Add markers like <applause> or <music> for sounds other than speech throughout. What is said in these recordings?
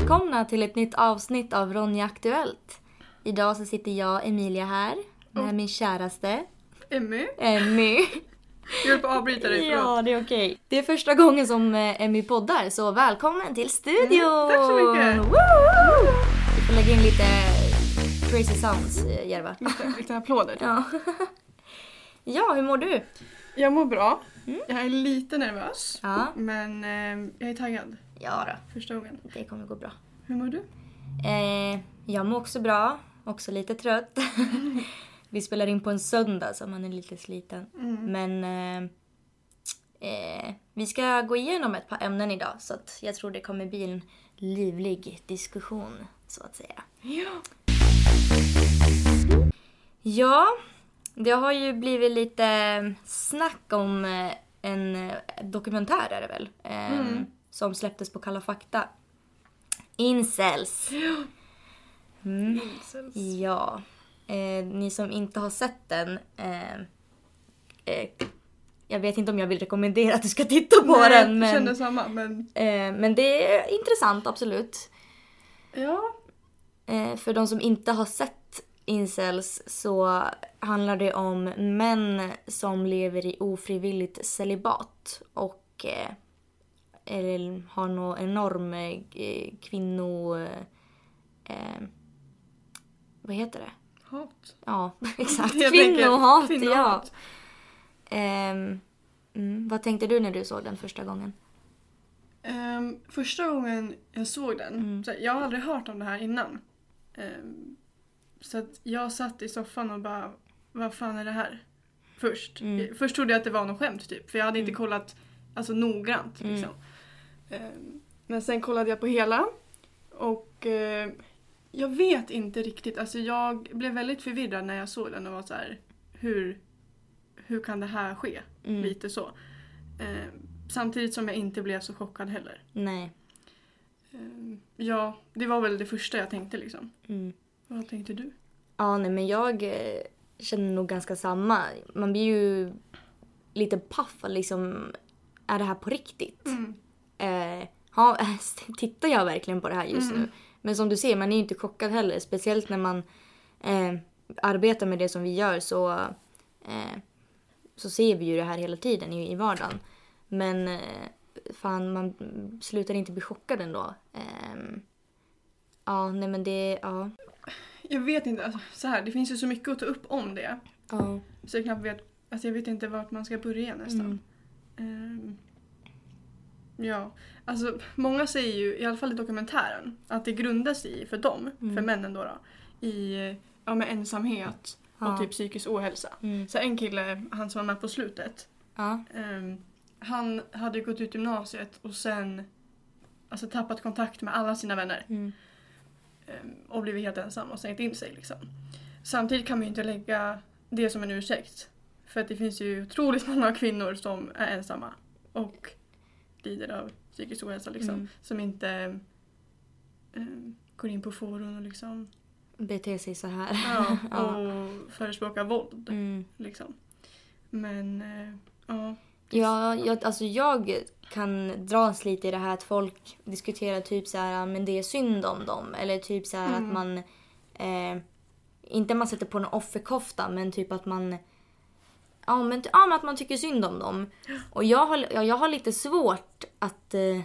välkomna till ett nytt avsnitt av Ronja Aktuellt. Idag så sitter jag, Emilia, här med min käraste Emmy, Emmy. jag höll på att avbryta dig, förlåt. Ja, det är okej. Det är första gången som eh, Emmy poddar, så välkommen till studion! Mm, tack så mycket. Woo! Vi får lägga in lite crazy sounds, eh, Järva. Lite, lite applåder. Ja. <laughs> ja, hur mår du? Jag mår bra. Jag är lite nervös. Mm. Ja. Men eh, jag är taggad. Ja då, Första gången. det kommer gå bra. Hur mår du? Eh, jag mår också bra, också lite trött. <laughs> Vi spelar in på en söndag så man är lite sliten. Men eh, eh, vi ska gå igenom ett par ämnen idag så att jag tror det kommer bli en livlig diskussion så att säga. Ja. Ja, det har ju blivit lite snack om eh, en eh, dokumentär är det väl? Eh, Som släpptes på Kalla fakta. Incels. Mm. Incels. Ja. Eh, ni som inte har sett den. Eh, eh, jag vet inte om jag vill rekommendera att du ska titta på Nej, den. jag Men, kände samma men eh, men det är intressant absolut. ja. Eh, för de som inte har sett incels så handlar det om män som lever i ofrivilligt celibat och eh, eller har någon enorm eh, kvinno... Eh, eh, vad heter det? Hat. Ja, <laughs> exakt. Enkelt. Kvinnohat, ja. Kvinnohat. Ehm, mm, vad tänkte du när du såg den första gången? Ehm, första gången jag såg den, Mm. så jag har aldrig hört om det här innan. Ehm, så att jag satt i soffan och bara, vad fan är det här? Först. Mm. Först trodde jag att det var något skämt typ, för jag hade inte Mm. kollat alltså, noggrant. Mm. Liksom. Ehm, men sen kollade jag på hela och eh, jag vet inte riktigt, alltså jag blev väldigt förvirrad när jag såg den och var så här, hur, hur kan det här ske? Mm. Lite så. Ehm, samtidigt som jag inte blev så chockad heller. Nej. Ehm, Ja, det var väl det första jag tänkte liksom. Mm. Vad tänkte du? Ja, nej men jag eh, känner nog ganska samma. Man blir ju lite paff liksom, är det här på riktigt? Eh, ha, <laughs> tittar jag verkligen på det här just Mm. nu? Men som du ser, man är ju inte chockad heller. Speciellt när man eh, arbetar med det som vi gör så, eh, så ser vi ju det här hela tiden i, i vardagen. Men eh, fan, man slutar inte bli chockad ändå. Eh, ja, nej men det, ja. Jag vet inte, alltså, så här, det finns ju så mycket att ta upp om det. ja. Så jag knappt vet, alltså jag vet inte vart man ska börja nästan. Mm. Ja, alltså många säger ju, i alla fall i dokumentären, att det grundar sig i, för dem, Mm. för männen då, då i ja, med ensamhet Ja. och typ psykisk ohälsa. Mm. Så en kille, han som var med på slutet, Ja. ehm, han hade gått ut gymnasiet och sen alltså, tappat kontakt med alla sina vänner. Mm. Ehm, och blivit helt ensam och stängt in sig. Liksom. Samtidigt kan man ju inte lägga det som en ursäkt. För att det finns ju otroligt <laughs> många kvinnor som är ensamma och lider av psykisk ohälsa liksom. Mm. Som inte ehm, går in på forum och liksom Bete sig så här. ja, <laughs> Ja. och förespråkar våld. Mm. Liksom. Men eh, ja. Ja, jag, alltså jag kan dras lite i det här att folk diskuterar typ så här, men det är synd om dem. Eller typ så här Mm. att man, eh, inte man sätter på en offerkofta, men typ att man, ja men, ja, men att man tycker synd om dem. Och jag har, ja, jag har lite svårt att eh,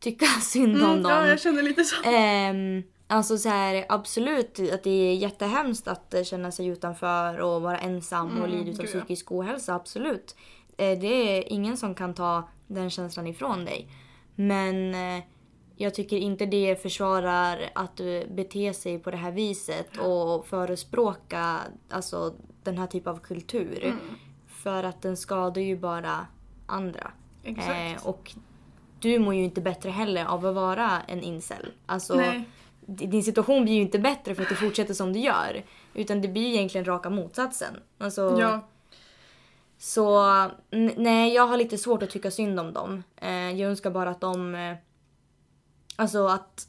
tycka <laughs> synd om Mm, dem. ja, jag känner lite så. Ehm, alltså så här, absolut att det är jättehemskt att eh, känna sig utanför och vara ensam och Mm, lida av psykisk ohälsa. Absolut. Eh, det är ingen som kan ta den känslan ifrån dig. Men eh, jag tycker inte det försvarar att du beter sig på det här viset och förespråka alltså, den här typen av kultur. Mm, För att den skadar ju bara andra. exakt. Eh, och du mår ju inte bättre heller av att vara en incel. Alltså, Nej. din situation blir ju inte bättre för att du fortsätter som du gör. Utan det blir ju egentligen raka motsatsen. Alltså, Ja, Så nej, jag har lite svårt att tycka synd om dem. Eh, jag önskar bara att de... Eh, alltså att...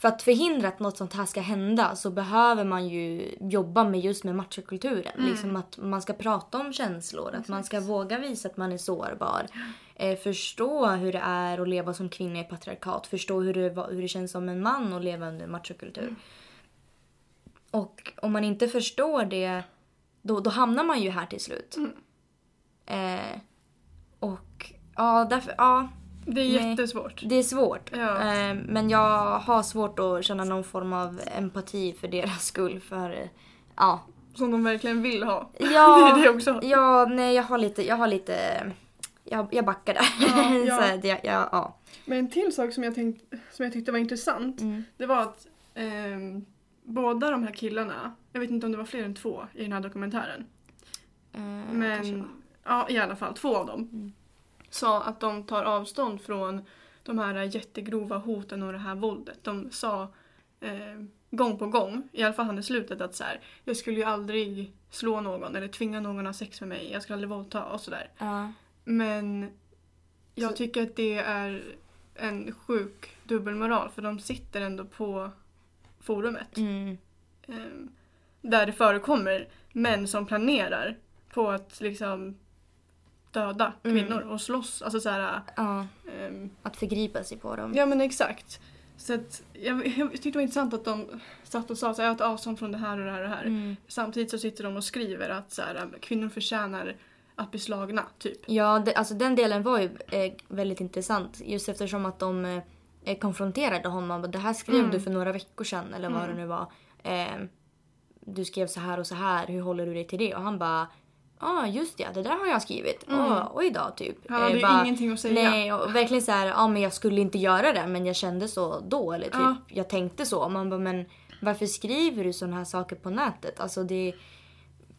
för att förhindra att något sånt här ska hända så behöver man ju jobba med just med machokulturen. Mm. Liksom att man ska prata om känslor, att man ska våga visa att man är sårbar. Eh, förstå hur det är att leva som kvinna i patriarkat. Förstå hur det, hur det känns som en man att leva under machokultur. Mm. Och om man inte förstår det, då, då hamnar man ju här till slut. Mm. Eh, och ja, därför, ja, Det är Nej. jättesvårt. det är svårt. Ja. Eh, men jag har svårt att känna någon form av empati för deras skull. För eh, ja. Som de verkligen vill ha. Ja, <laughs> det är det också. ja nej jag har lite, jag har lite, jag, jag backar där. Ja, <laughs> ja. Så att jag, ja. Men en till sak som jag, tänkt, som jag tyckte var intressant. Mm. Det var att ehm, båda de här killarna, jag vet inte om det var fler än två i den här dokumentären. Eh, Men ja, i alla fall två av dem. Mm. Sa att de tar avstånd från de här jättegrova hoten och det här våldet. De sa eh, gång på gång, i alla fall han i slutet, att så här, jag skulle ju aldrig slå någon eller tvinga någon att ha sex med mig. Jag skulle aldrig våldta och sådär. Ja. Men jag Så- tycker att det är en sjuk dubbelmoral för de sitter ändå på forumet. Mm. Ehm, där det förekommer män som planerar på att liksom döda Mm. kvinnor och slåss. Alltså så här, ja. ehm, Att förgripa sig på dem. ja men exakt. Så att, jag, <laughs> jag tyckte det var intressant att de satt och sa att jag tar avstånd från det här och det här och det här. Mm. Samtidigt så sitter de och skriver att så här, kvinnor förtjänar att bli slagna, typ. Ja, det, alltså den delen var ju eh, väldigt intressant. Just eftersom att de eh, konfronterade honom. Det här skrev Mm. du för några veckor sedan eller vad Mm. det nu var. Eh, du skrev så här och så här. Hur håller du dig till det? Och han bara ah, just det. Det där har jag skrivit. Mm. Ah, oj då, typ. Han hade ju bara, ingenting att säga. Nej, och verkligen så här, ja men jag skulle inte göra det men jag kände så då eller typ Ja. jag tänkte så. Man bara, men varför skriver du sådana här saker på nätet? Alltså det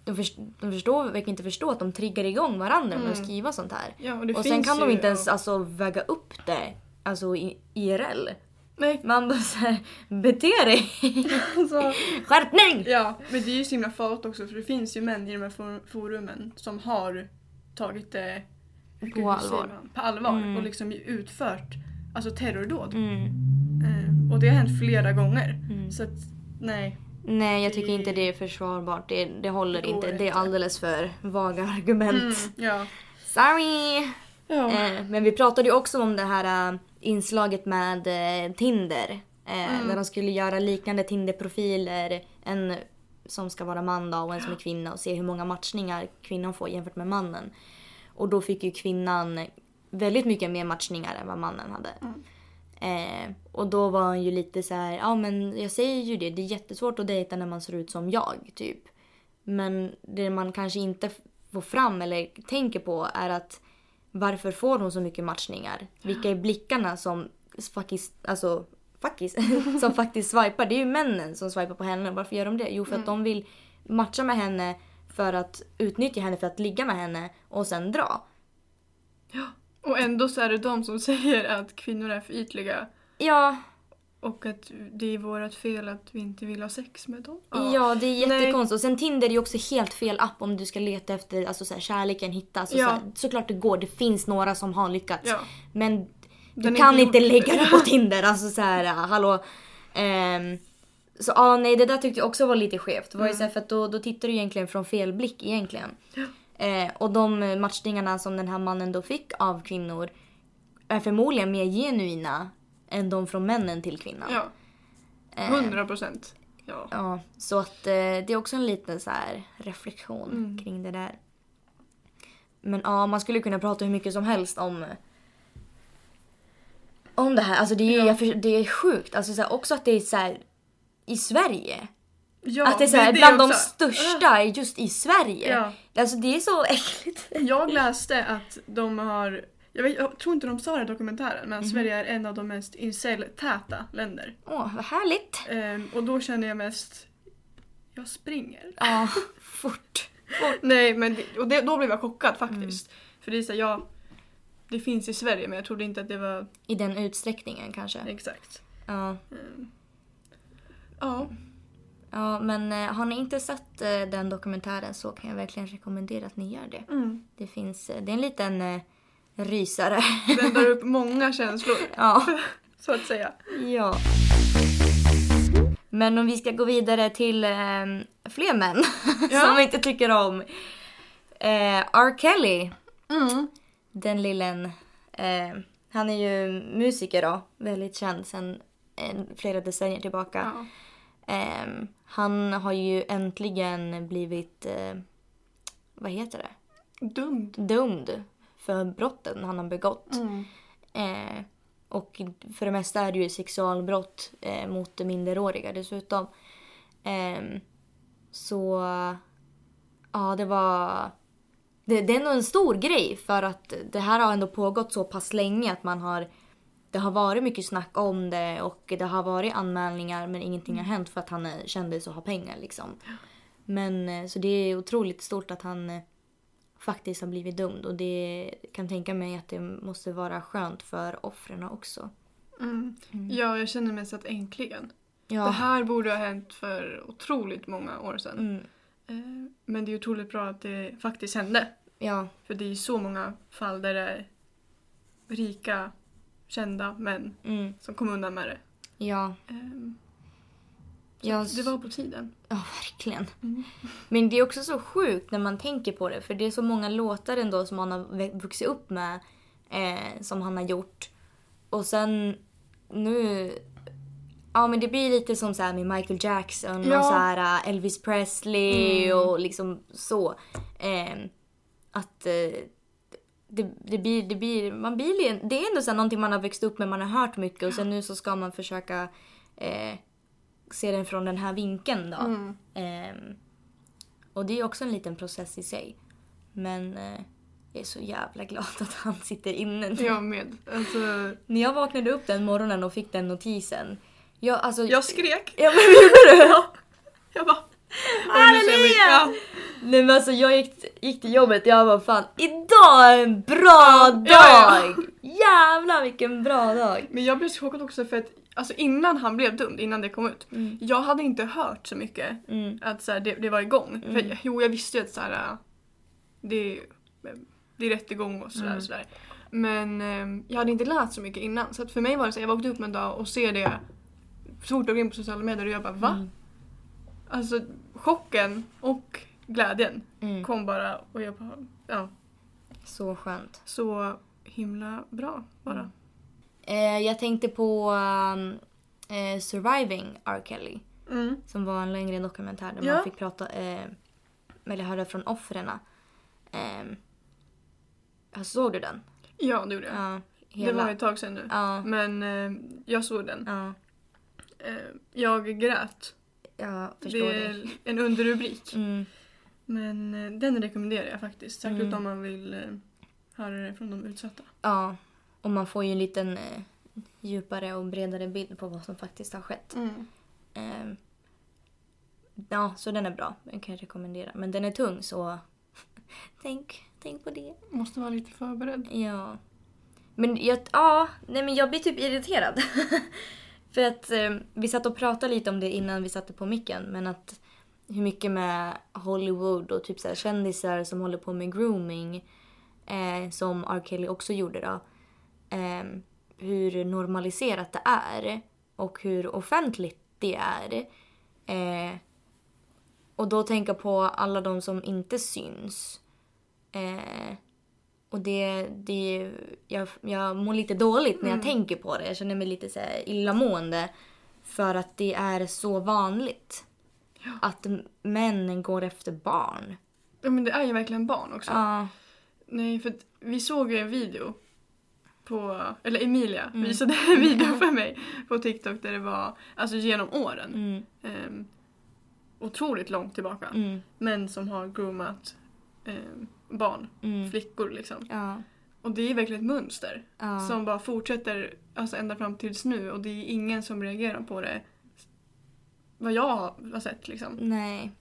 de, först, de förstår, verkar inte förstå att de triggar igång varandra med att Mm. skriva sånt här. Ja, och och sen kan de ju- inte ens ja. alltså, väga upp det alltså, i, IRL. Nej, Man bara såhär, bete dig! <laughs> alltså, Skärpning! ja, men det är ju så himla farligt också för det finns ju män i de här for- forumen som har tagit det säger allvar. man? På allvar Mm. och liksom utfört alltså terrordåd. Mm. Eh, och det har hänt flera gånger. Mm. Så att, nej. Nej, jag tycker Det- inte det är försvarbart. Det, det håller Det går inte. Det är inte. alldeles för vaga argument. Mm, ja. Sorry! Ja. Eh, men vi pratade ju också om det här eh, inslaget med eh, Tinder. Eh, Mm. Där de skulle göra liknande Tinder-profiler. En som ska vara man då och en som är kvinna och se hur många matchningar kvinnan får jämfört med mannen. Och då fick ju kvinnan väldigt mycket mer matchningar än vad mannen hade. Mm. Eh, och då var han ju lite så här, ja men jag säger ju det, det är jättesvårt att dejta när man ser ut som jag typ. Men det man kanske inte får fram eller tänker på är att varför får hon så mycket matchningar? Vilka är blickarna som faktiskt, alltså faktiskt, <laughs> som faktiskt swipar? Det är ju männen som swipar på henne. Varför gör de det? Jo för att de vill matcha med henne för att utnyttja henne för att ligga med henne och sen dra. Och ändå så är det de som säger att kvinnor är för ytliga Ja, och att det är vårt fel att vi inte vill ha sex med dem. Ja, det är jättekonstigt. Och sen Tinder är ju också helt fel app om du ska leta efter alltså, så här, kärleken, hitta. Alltså, Ja. så här, såklart det går, det finns några som har lyckats. Ja. Men du Den kan inte lägga det på <laughs> Tinder. Alltså så här, hallå. Ehm, så ja, nej det där tyckte jag också var lite skevt. Det var ju så här, för att då, då tittar du egentligen från fel blick egentligen. Eh, och de matchningarna som den här mannen då fick av kvinnor är förmodligen mer genuina än de från männen till kvinnan. Ja. Eh, Hundra procent. Ja. Ja, så att eh, det är också en liten så reflektion Mm. kring det där. Men ja, man skulle kunna prata hur mycket som helst om om det här. Alltså det är, Ja. för, det är sjukt. Alltså så här, också att det är så här i Sverige. ja att det är så här, det bland de också. största är just i Sverige. Ja. Alltså det är så <laughs> äckligt. Jag läste att de har, jag, vet, jag tror inte de sa det i dokumentären, men Mhm. Sverige är en av de mest incel-täta länder. Åh, vad härligt. Ehm, och då känner jag mest, jag springer. Ja, <laughs> fort. Nej, men och det, då blev jag chockad faktiskt. Mm. För det är så här, ja, det finns i Sverige men jag trodde inte att det var I den utsträckningen kanske. exakt. Ja. Ehm, ja, Ja, men eh, har ni inte sett eh, den dokumentären så kan jag verkligen rekommendera att ni gör det. mm. Det finns, eh, det är en liten eh, rysare. den drar upp många känslor ja. <laughs> så att säga. ja. Men om vi ska gå vidare till eh, fler män <laughs> Ja. som vi inte tycker om. Eh, R. Kelly, Mm. den lillen. Eh, han är ju musiker då, väldigt känd sedan eh, flera decennier tillbaka. Ja. Ehm, han har ju äntligen blivit, eh, vad heter det, Dumt. dömd för brotten han har begått. Mm. Eh, och för det mesta är det ju sexualbrott eh, mot minderåriga dessutom. Ehm, så ja, det var... Det, det är nog en stor grej för att det här har ändå pågått så pass länge att man har... Det har varit mycket snack om det och det har varit anmälningar men ingenting har hänt för att han är kändis och har pengar liksom. Men eh, så det är otroligt stort att han eh, faktiskt har blivit dömd och det kan tänka mig att det måste vara skönt för offren också. Mm. Ja, jag känner mest att äntligen. Ja. Det här borde ha hänt för otroligt många år sedan. Mm. Eh, Men det är otroligt bra att det faktiskt hände. Ja. För det är så många fall där det är rika, kända män Mm. som kom undan med det. Ja. Ehm, så Ja, Det var på tiden. Ja, verkligen. Mm. Men det är också så sjukt när man tänker på det. För det är så många låtar ändå som han har vuxit upp med. Eh, som han har gjort. Och sen nu... Ja men det blir lite som så med Michael Jackson Ja. och så här äh, Elvis Presley Mm. och liksom så. Eh, att eh, det, det blir, det blir, man blir, li- det är ändå så här någonting man har växt upp med, man har hört mycket och sen nu så ska man försöka eh, se den från den här vinkeln då. Mm. Ehm, och det är också en liten process i sig. Men eh, jag är så jävla glad att han sitter inne nu. Jag med. Alltså, När jag vaknade upp den morgonen och fick den notisen. Jag, alltså, jag skrek. Ja men gjorde du? <laughs> Jag bara... Halleluja! Ja. Nej men alltså jag gick, gick till jobbet och jag bara fan idag är en bra dag! Ja, ja. Jävlar vilken bra dag! Men jag blev chockad också för att alltså innan han blev dömd, innan det kom ut. Mm. Jag hade inte hört så mycket Mm. att så här, det, det var igång. Mm. För, jo, jag visste ju att så här, äh, det, det är rättegång och sådär. Mm. Och sådär. Men eh, jag hade inte läst så mycket innan. Så att för mig var det så här, jag vaknade upp en dag och ser det så fort jag går in på sociala medier och jag bara va? Mm. Alltså chocken och glädjen Mm. kom bara och jag bara ja, Så skönt. så himla bra bara. Eh, jag tänkte på um, eh, Surviving R. Kelly. Mm. Som var en längre dokumentär där Ja. man fick prata, eh, eller höra från offren. Eh, såg du den? Ja, det gjorde jag. Ja. det Hela. var ett tag sedan nu. Ja. Men eh, jag såg den. Ja. Eh, jag grät. Jag förstår Det det. är en underrubrik. <laughs> Mm. Men eh, den rekommenderar jag faktiskt. Särskilt Mm. om man vill höra det från de utsatta. Ja. Och man får ju en liten eh, djupare och bredare bild på vad som faktiskt har skett. Eh, ja, så den är bra. Den kan jag rekommendera. Men den är tung så <laughs> tänk, tänk på det. Måste vara lite förberedd. Ja. Men jag, ja, nej men jag blir typ irriterad. <laughs> För att eh, vi satt och pratade lite om det innan vi satte på micken. Men att hur mycket med Hollywood och typ så kändisar som håller på med grooming. Eh, som R. Kelly också gjorde då. Eh, hur normaliserat det är. Och hur offentligt det är. Eh, och då tänka på alla de som inte syns. Eh, och det, det jag, jag mår lite dåligt när jag tänker på det. Jag känner mig lite så här illamående. För att det är så vanligt. Att män går efter barn. Ja men det är ju verkligen barn också. Ja. Nej för vi såg ju en video på, eller Emilia Mm. visade en video för mig på TikTok där det var, alltså genom åren, Mm, ehm, otroligt långt tillbaka, mm, män som har groomat ehm, barn, mm. flickor liksom. Ja. Och det är verkligen ett mönster Ja. som bara fortsätter alltså ända fram tills nu och det är ingen som reagerar på det vad jag har sett liksom. Nej.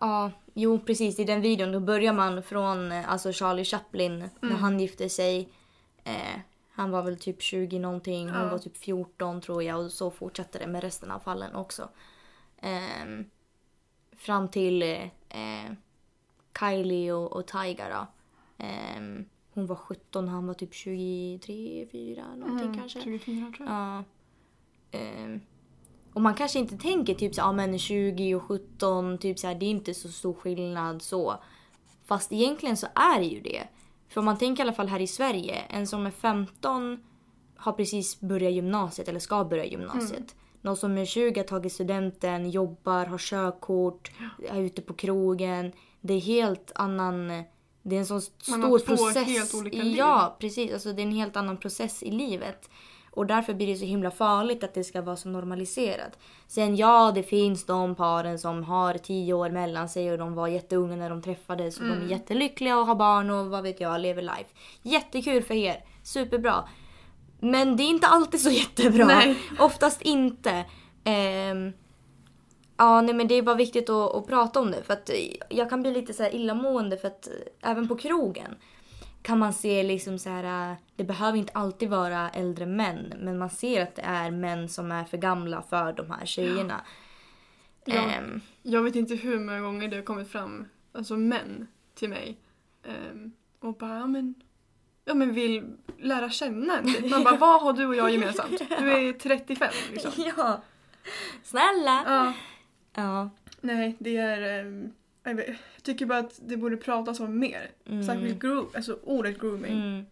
Ja, jo precis. I den videon då börjar man från eh, alltså Charlie Chaplin när Mm. han gifte sig. Eh, han var väl typ 20 någonting, hon Ja. var typ 14 tror jag och så fortsatte det med resten av fallen också. Ehm, fram till eh, eh, Kylie och, och Tyga då. Ehm, hon var 17, han var typ 23, 4 någonting Mm, kanske. 24 tror jag. Ja. Ehm, och man kanske inte tänker typ så ja men 20 och 17, typ så här, det är inte så stor skillnad så. Fast egentligen så är det ju det. För om man tänker i alla fall här i Sverige, en som är 15 har precis börjat gymnasiet eller ska börja gymnasiet. Mm. Någon som är 20 har tagit studenten, jobbar, har körkort, är ute på krogen. Det är helt annan... Det är en sån Man stor har två process. helt olika liv. Ja, precis. Alltså det är en helt annan process i livet. Och därför blir det så himla farligt att det ska vara så normaliserat. Sen ja, det finns de paren som har tio år mellan sig och de var jätteunga när de träffades och de är Mm. jättelyckliga och har barn och vad vet jag, lever life. Jättekul för er. Superbra. Men det är inte alltid så <laughs> jättebra. Nej. Oftast inte. Ehm, ja, nej men det är bara viktigt att, att prata om det. För att jag kan bli lite så här illamående för att eh, även på krogen kan man se liksom så här, äh, det behöver inte alltid vara äldre män, men man ser att det är män som är för gamla för de här tjejerna. Ja. Ehm, Jag vet inte hur många gånger det har kommit fram alltså män till mig ehm, och bara ja men, ja men vill lära känna en. Man bara <laughs> vad har du och jag gemensamt? Du är 35 liksom. ja. Snälla! Ja, Ja. nej det är ehm, jag tycker bara att det borde pratas om mer. Mm. Särskilt groom, alltså ordet grooming. Mm,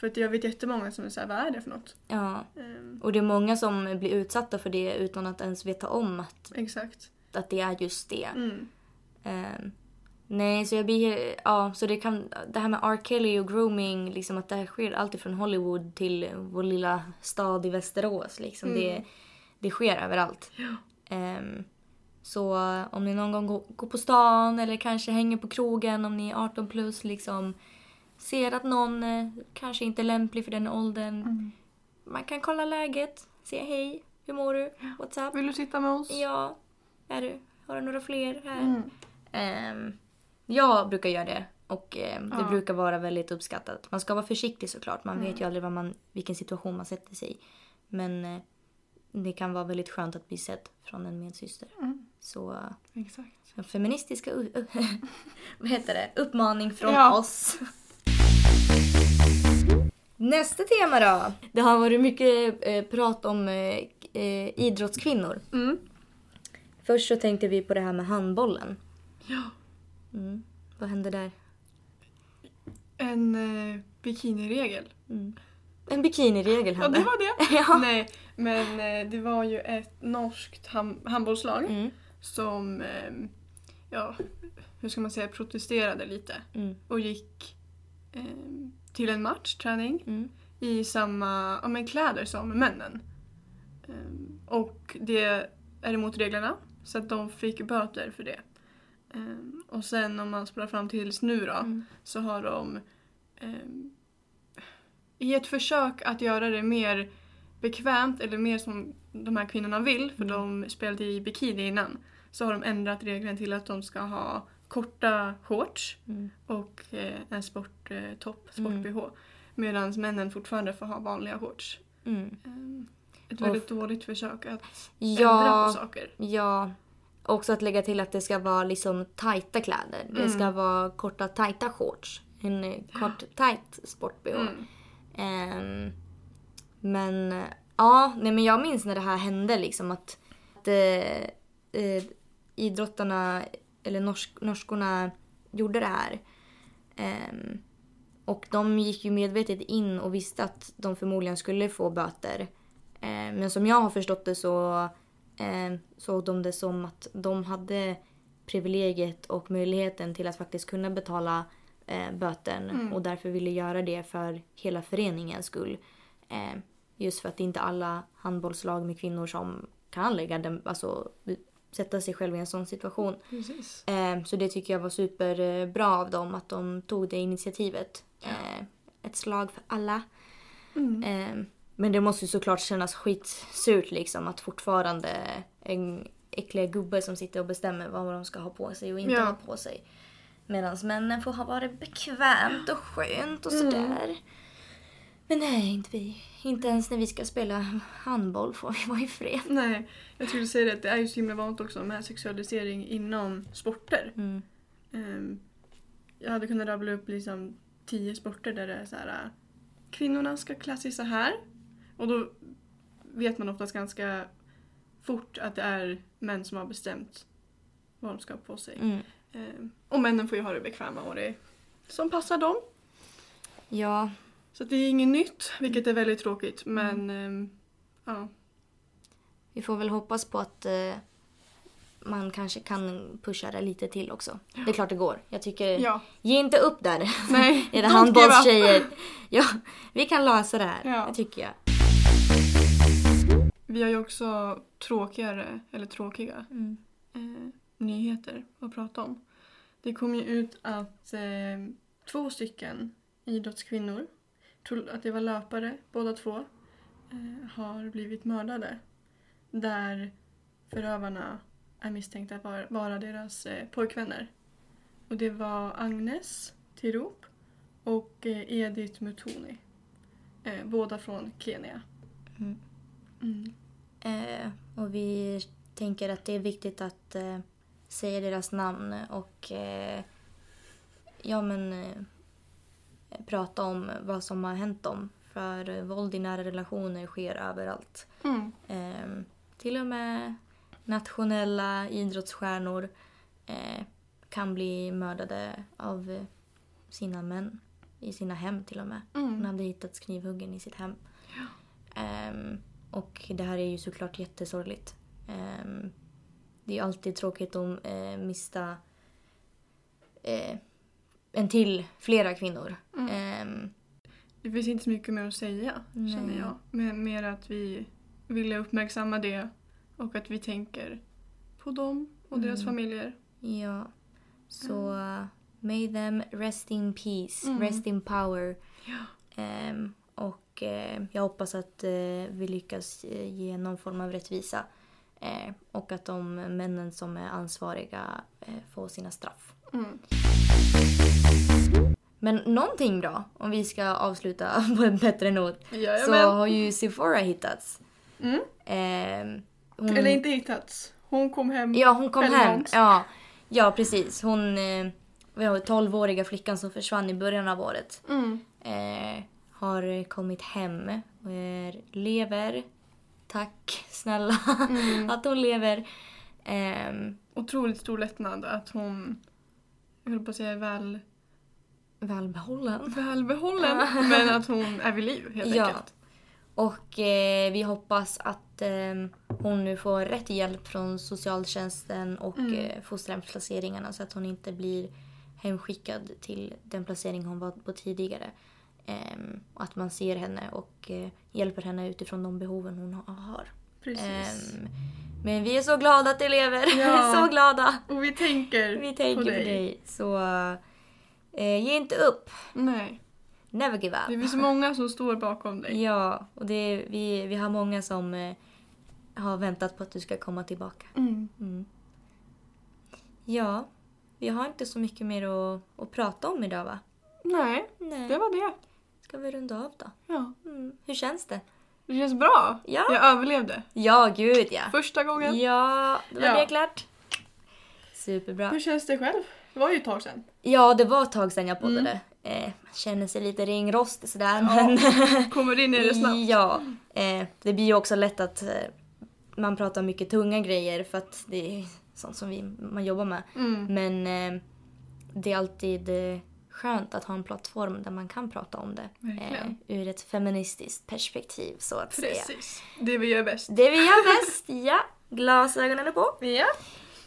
För att jag vet jättemånga som är såhär, vad är det för något? ja. Ehm, Och det är många som blir utsatta för det utan att ens veta om att, exakt. att det är just det. Mm. Ehm, nej, så jag blir... Ja, så det kan... Det här med R. Kelly och grooming, liksom att det här sker alltid från Hollywood till vår lilla stad i Västerås. Liksom. Mm. Det, det sker överallt. Ja. Ehm, så om ni någon gång går, går på stan eller kanske hänger på krogen om ni är 18 plus liksom ser att någon eh, kanske inte är lämplig för den åldern. Mm. Man kan kolla läget, säga hej, hur mår du, what's up? Vill du sitta med oss? Ja, är du, har du några fler här? Mm. Ehm, jag brukar göra det och ehm, det Ja. brukar vara väldigt uppskattat. Man ska vara försiktig såklart. Man Mm. vet ju aldrig vad man, vilken situation man sätter sig i. Men eh, det kan vara väldigt skönt att bli sedd från en medsyster. Mm. Så Exakt. en feministiska u- <laughs> vad heter det? uppmaning från Ja. oss. Nästa tema då. Det har varit mycket eh, prat om eh, eh, idrottskvinnor. Mm. Först så tänkte vi på det här med handbollen. Ja. Mm. Vad hände där? En eh, bikiniregel. Mm. En bikiniregel Ja, hände. det var det. <laughs> Ja. Nej, men eh, det var ju ett norskt ham- handbollslag Mm. Som, eh, ja, hur ska man säga, protesterade lite Mm. och gick eh, till en match, träning, Mm. i samma ja, men kläder som männen. Eh, och det är emot reglerna, så att de fick böter för det. Eh, och sen om man spelar fram tills nu då, Mm. så har de eh, i ett försök att göra det mer bekvämt eller mer som de här kvinnorna vill, för de spelade i bikini innan, så har de ändrat regeln till att de ska ha korta shorts Mm. och eh, en sporttopp, Mm. sport-bh. Medan männen fortfarande får ha vanliga shorts. Mm. Eh, ett Och- väldigt dåligt försök att ändra på Ja, saker. ja. Också att lägga till att det ska vara liksom tajta kläder. Det Mm. ska vara korta tajta shorts. En eh, kort tajt sport-bh. Mm. Ehm, men eh, ja, nej men jag minns när det här hände liksom att, eh, eh, idrottarna, eller norsk, norskorna, gjorde det här. Ehm, och de gick ju medvetet in och visste att de förmodligen skulle få böter. Ehm, men som jag har förstått det så eh, såg de det som att de hade privilegiet och möjligheten till att faktiskt kunna betala eh, böten Mm. och därför ville göra det för hela föreningens skull. Eh, just för att det inte är alla handbollslag med kvinnor som kan lägga den, alltså, sätta sig själva i en sån situation. Eh, så det tycker jag var superbra av dem att de tog det initiativet. Eh, ett slag för alla. Mm. Eh, men det måste ju såklart kännas skitsurt liksom att fortfarande en äckliga gubbe som sitter och bestämmer vad de ska ha på sig och inte Ja. ha på sig. Medan männen får ha varit bekvämt och skönt och Mm. Men nej, inte vi. Inte ens när vi ska spela handboll får vi vara i fred. Nej, jag skulle säga det att det är ju så himla vanligt också med sexualisering inom sporter. Mm. Ehm, jag hade kunnat rabbla upp liksom tio sporter där det är så här. äh, Kvinnorna ska klä sig så här. Och då vet man oftast ganska fort att det är män som har bestämt vad de ska ha på sig. Mm. Eh, och männen får ju ha det bekväma och det som passar dem. Ja, Så det är inget nytt, vilket är väldigt tråkigt. Men ehm, ja. vi får väl hoppas på att eh, man kanske kan pusha det lite till också. Det är klart det går. Jag tycker, ja. ge inte upp där. Nej, <laughs> Era handbollstjejer. <laughs> Ja, vi kan lösa det här. Ja. Det tycker jag. Vi har ju också tråkigare, eller tråkiga, Mm. eh, nyheter att prata om. Det kom ju ut att eh, två stycken idrottskvinnor, att det var löpare båda två, eh, har blivit mördade. Där förövarna är misstänkta att vara, vara deras eh, pojkvänner. Och det var Agnes Tirop och eh, Edith Mutoni. Eh, båda från Kenya. Mm. Mm. Eh, och vi tänker att det är viktigt att eh, säga deras namn och eh, ja men prata om vad som har hänt dem. För eh, våld i nära relationer sker överallt. Mm. Eh, till och med nationella idrottsstjärnor eh, kan bli mördade av eh, sina män. I sina hem till och med. Hon Mm. hade hittats knivhuggen i sitt hem. Ehm, och det här är ju såklart jättesorgligt. Ehm, det är alltid tråkigt att eh, mista eh, en till, flera kvinnor. Mm. Ehm, Det finns inte så mycket mer att säga, Nej. känner jag. Men mer att vi ville uppmärksamma det och att vi tänker på dem och deras Mm. familjer. ja, så uh, may them rest in peace, Mm. rest in power. Ja. Ehm, och eh, jag hoppas att eh, vi lyckas eh, ge någon form av rättvisa. Och att de männen som är ansvariga får sina straff. Mm. Men någonting bra, om vi ska avsluta <laughs> på en bättre not, så Jajamän. har ju Sephora hittats. Mm. Ehm, hon, Eller inte hittats. Hon kom hem. Ja, hon kom hem. Ja, ja precis. Hon, eh, vi har 12-åriga flickan som försvann i början av året. Mm. Eh, har kommit hem och är, lever. Tack snälla Mm. <laughs> att hon lever. Ehm, Otroligt stor lättnad att hon, jag höll på att säga väl, välbehållen. välbehållen, <laughs> men att hon är vid liv helt Ja. enkelt. Och eh, vi hoppas att eh, hon nu får rätt hjälp från socialtjänsten och Mm. eh, fosterhemsplaceringarna så att hon inte blir hemskickad till den placering hon var på tidigare. Ehm, och att man ser henne och eh, hjälper henne utifrån de behoven hon ha- har. Precis. Men vi är så glada att du lever. <laughs> Ja. så glada. och vi tänker, Vi tänker på på dig. dig. Så eh, ge inte upp. Nej, Never give up. det finns <laughs> många som står bakom dig. Ja, och det är, vi, vi har många som eh, har väntat på att du ska komma tillbaka. Mm. Mm. Ja, vi har inte så mycket mer att, att prata om idag va? Nej, Nej. det var det. Ska vi runda av då? Ja. Mm. Hur känns det? Det känns bra. Ja. Jag överlevde. Ja, gud ja. Första gången. Ja, då var Ja. det klart. Superbra. Hur känns det själv? Det var ju ett tag sedan. Ja, det var ett tag sedan jag poddade. Eh, man känner sig lite ringrostig sådär. Mm. Ja. Men <laughs> Kommer in i det snabbt. Ja, eh, det blir ju också lätt att eh, man pratar mycket tunga grejer för att det är sånt som vi, man jobbar med. Mm. Men eh, det är alltid eh, skönt att ha en plattform där man kan prata om det. Eh, ur ett feministiskt perspektiv så att säga. Precis. Det vi gör bäst. Det vi gör <laughs> bäst, ja. Glasögonen är på. Ja.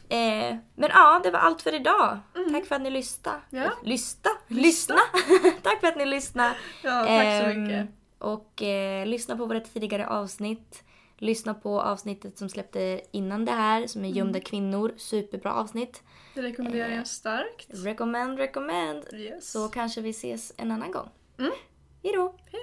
Eh, men ja, det var allt för idag. Tack för att ni lyssnade. Mm. Ja. Lyssna? Lyssna! <laughs> Tack för att ni lyssnade. Ja, tack så Ehm, mycket. Och eh, lyssna på våra tidigare avsnitt. Lyssna på avsnittet som släppte innan det här som är Mm. Gömda kvinnor. Superbra avsnitt. Det rekommenderar eh, jag starkt. Recommend, recommend. Yes. Så kanske vi ses en annan gång. Mm. Hejdå! Hej